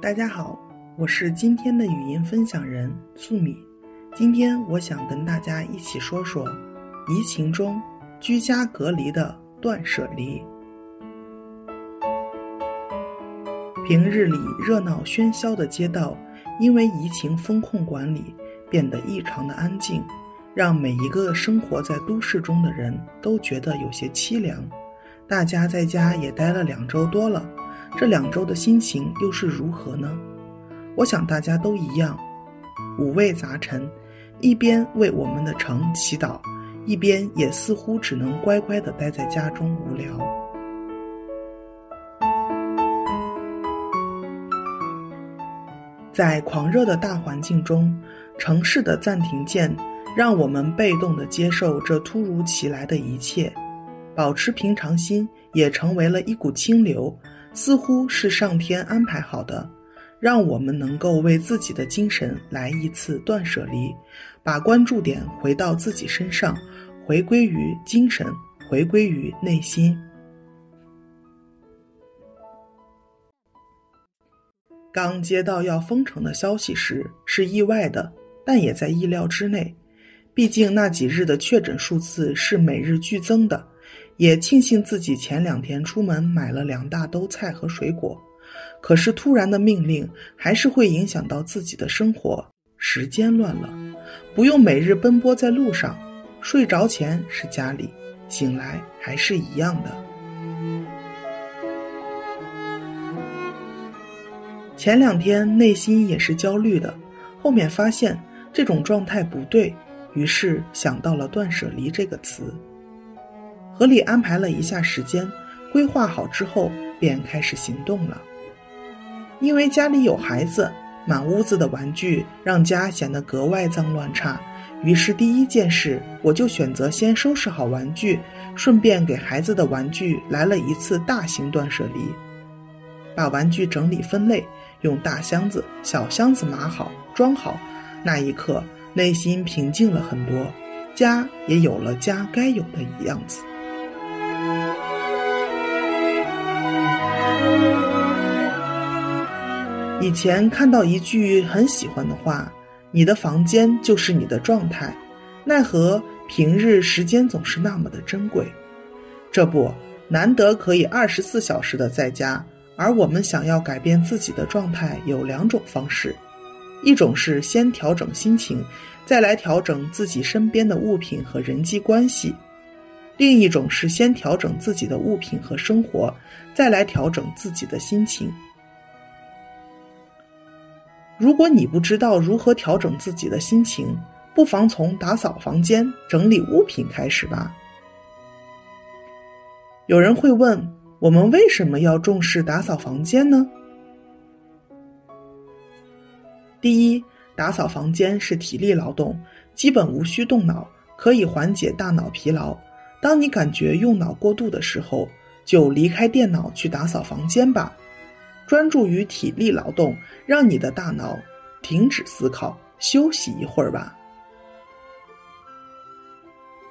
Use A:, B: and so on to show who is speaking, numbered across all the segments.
A: 大家好，我是今天的语音分享人素米。今天我想跟大家一起说说疫情中居家隔离的断舍离。平日里热闹喧嚣的街道，因为疫情风控管理变得异常的安静，让每一个生活在都市中的人都觉得有些凄凉。大家在家也待了两周多了。这两周的心情又是如何呢？我想大家都一样，五味杂陈，一边为我们的城祈祷，一边也似乎只能乖乖的待在家中无聊。在狂热的大环境中，城市的暂停键让我们被动的接受这突如其来的一切，保持平常心也成为了一股清流。似乎是上天安排好的，让我们能够为自己的精神来一次断舍离，把关注点回到自己身上，回归于精神，回归于内心。刚接到要封城的消息时是意外的，但也在意料之内，毕竟那几日的确诊数字是每日剧增的。也庆幸自己前两天出门买了两大兜菜和水果，可是突然的命令还是会影响到自己的生活。时间乱了，不用每日奔波在路上，睡着前是家里，醒来还是一样的。前两天内心也是焦虑的，后面发现这种状态不对，于是想到了“断舍离”这个词。合理安排了一下时间，规划好之后便开始行动了。因为家里有孩子，满屋子的玩具让家显得格外脏乱差。于是第一件事，我就选择先收拾好玩具，顺便给孩子的玩具来了一次大型断舍离。把玩具整理分类，用大箱子、小箱子码好装好，那一刻内心平静了很多，家也有了家该有的样子。以前看到一句很喜欢的话：“你的房间就是你的状态。”奈何平日时间总是那么的珍贵，这不难得可以二十四小时的在家。而我们想要改变自己的状态，有两种方式：一种是先调整心情，再来调整自己身边的物品和人际关系；另一种是先调整自己的物品和生活，再来调整自己的心情。如果你不知道如何调整自己的心情，不妨从打扫房间、整理物品开始吧。有人会问：我们为什么要重视打扫房间呢？第一，打扫房间是体力劳动，基本无需动脑，可以缓解大脑疲劳。当你感觉用脑过度的时候，就离开电脑去打扫房间吧。专注于体力劳动，让你的大脑停止思考，休息一会儿吧。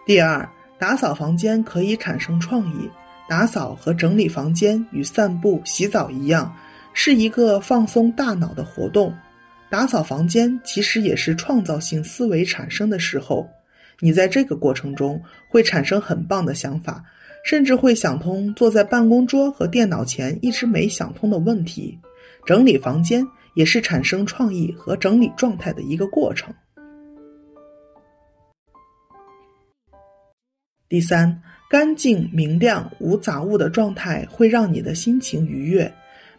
A: 第二，打扫房间可以产生创意。打扫和整理房间与散步、洗澡一样，是一个放松大脑的活动。打扫房间其实也是创造性思维产生的时候，你在这个过程中会产生很棒的想法。甚至会想通坐在办公桌和电脑前一直没想通的问题。整理房间也是产生创意和整理状态的一个过程。第三，干净明亮无杂物的状态会让你的心情愉悦。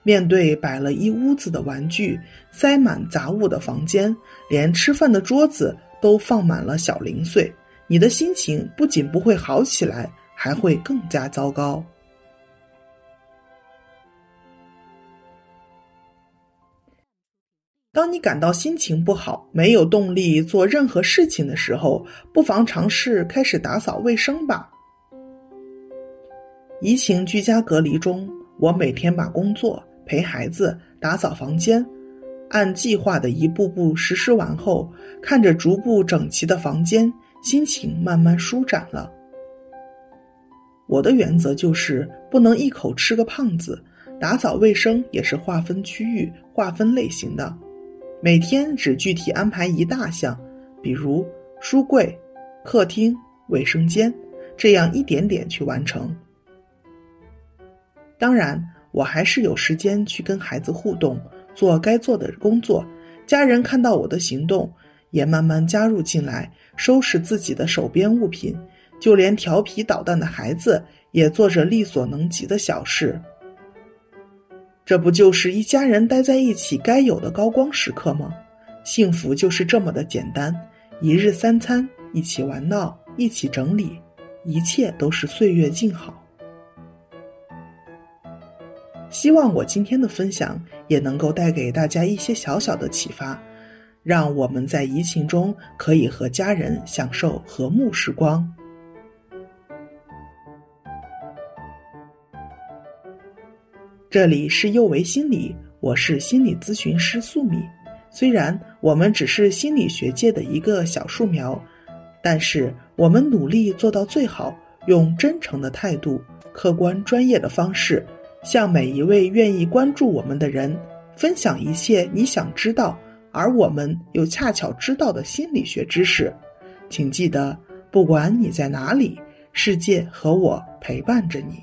A: 面对摆了一屋子的玩具、塞满杂物的房间，连吃饭的桌子都放满了小零碎，你的心情不仅不会好起来。还会更加糟糕。当你感到心情不好、没有动力做任何事情的时候，不妨尝试开始打扫卫生吧。疫情居家隔离中，我每天把工作、陪孩子、打扫房间，按计划的一步步实施完后，看着逐步整齐的房间，心情慢慢舒展了。我的原则就是不能一口吃个胖子，打扫卫生也是划分区域、划分类型的，每天只具体安排一大项，比如书柜、客厅、卫生间，这样一点点去完成。当然，我还是有时间去跟孩子互动，做该做的工作。家人看到我的行动，也慢慢加入进来，收拾自己的手边物品。就连调皮捣蛋的孩子，也做着力所能及的小事。这不就是一家人待在一起该有的高光时刻吗？幸福就是这么的简单，一日三餐，一起玩闹，一起整理，一切都是岁月静好。希望我今天的分享也能够带给大家一些小小的启发，让我们在疫情中可以和家人享受和睦时光。这里是幼为心理，我是心理咨询师素米。虽然我们只是心理学界的一个小树苗，但是我们努力做到最好，用真诚的态度、客观专业的方式。向每一位愿意关注我们的人分享一切你想知道，而我们又恰巧知道的心理学知识。请记得，不管你在哪里，世界和我陪伴着你。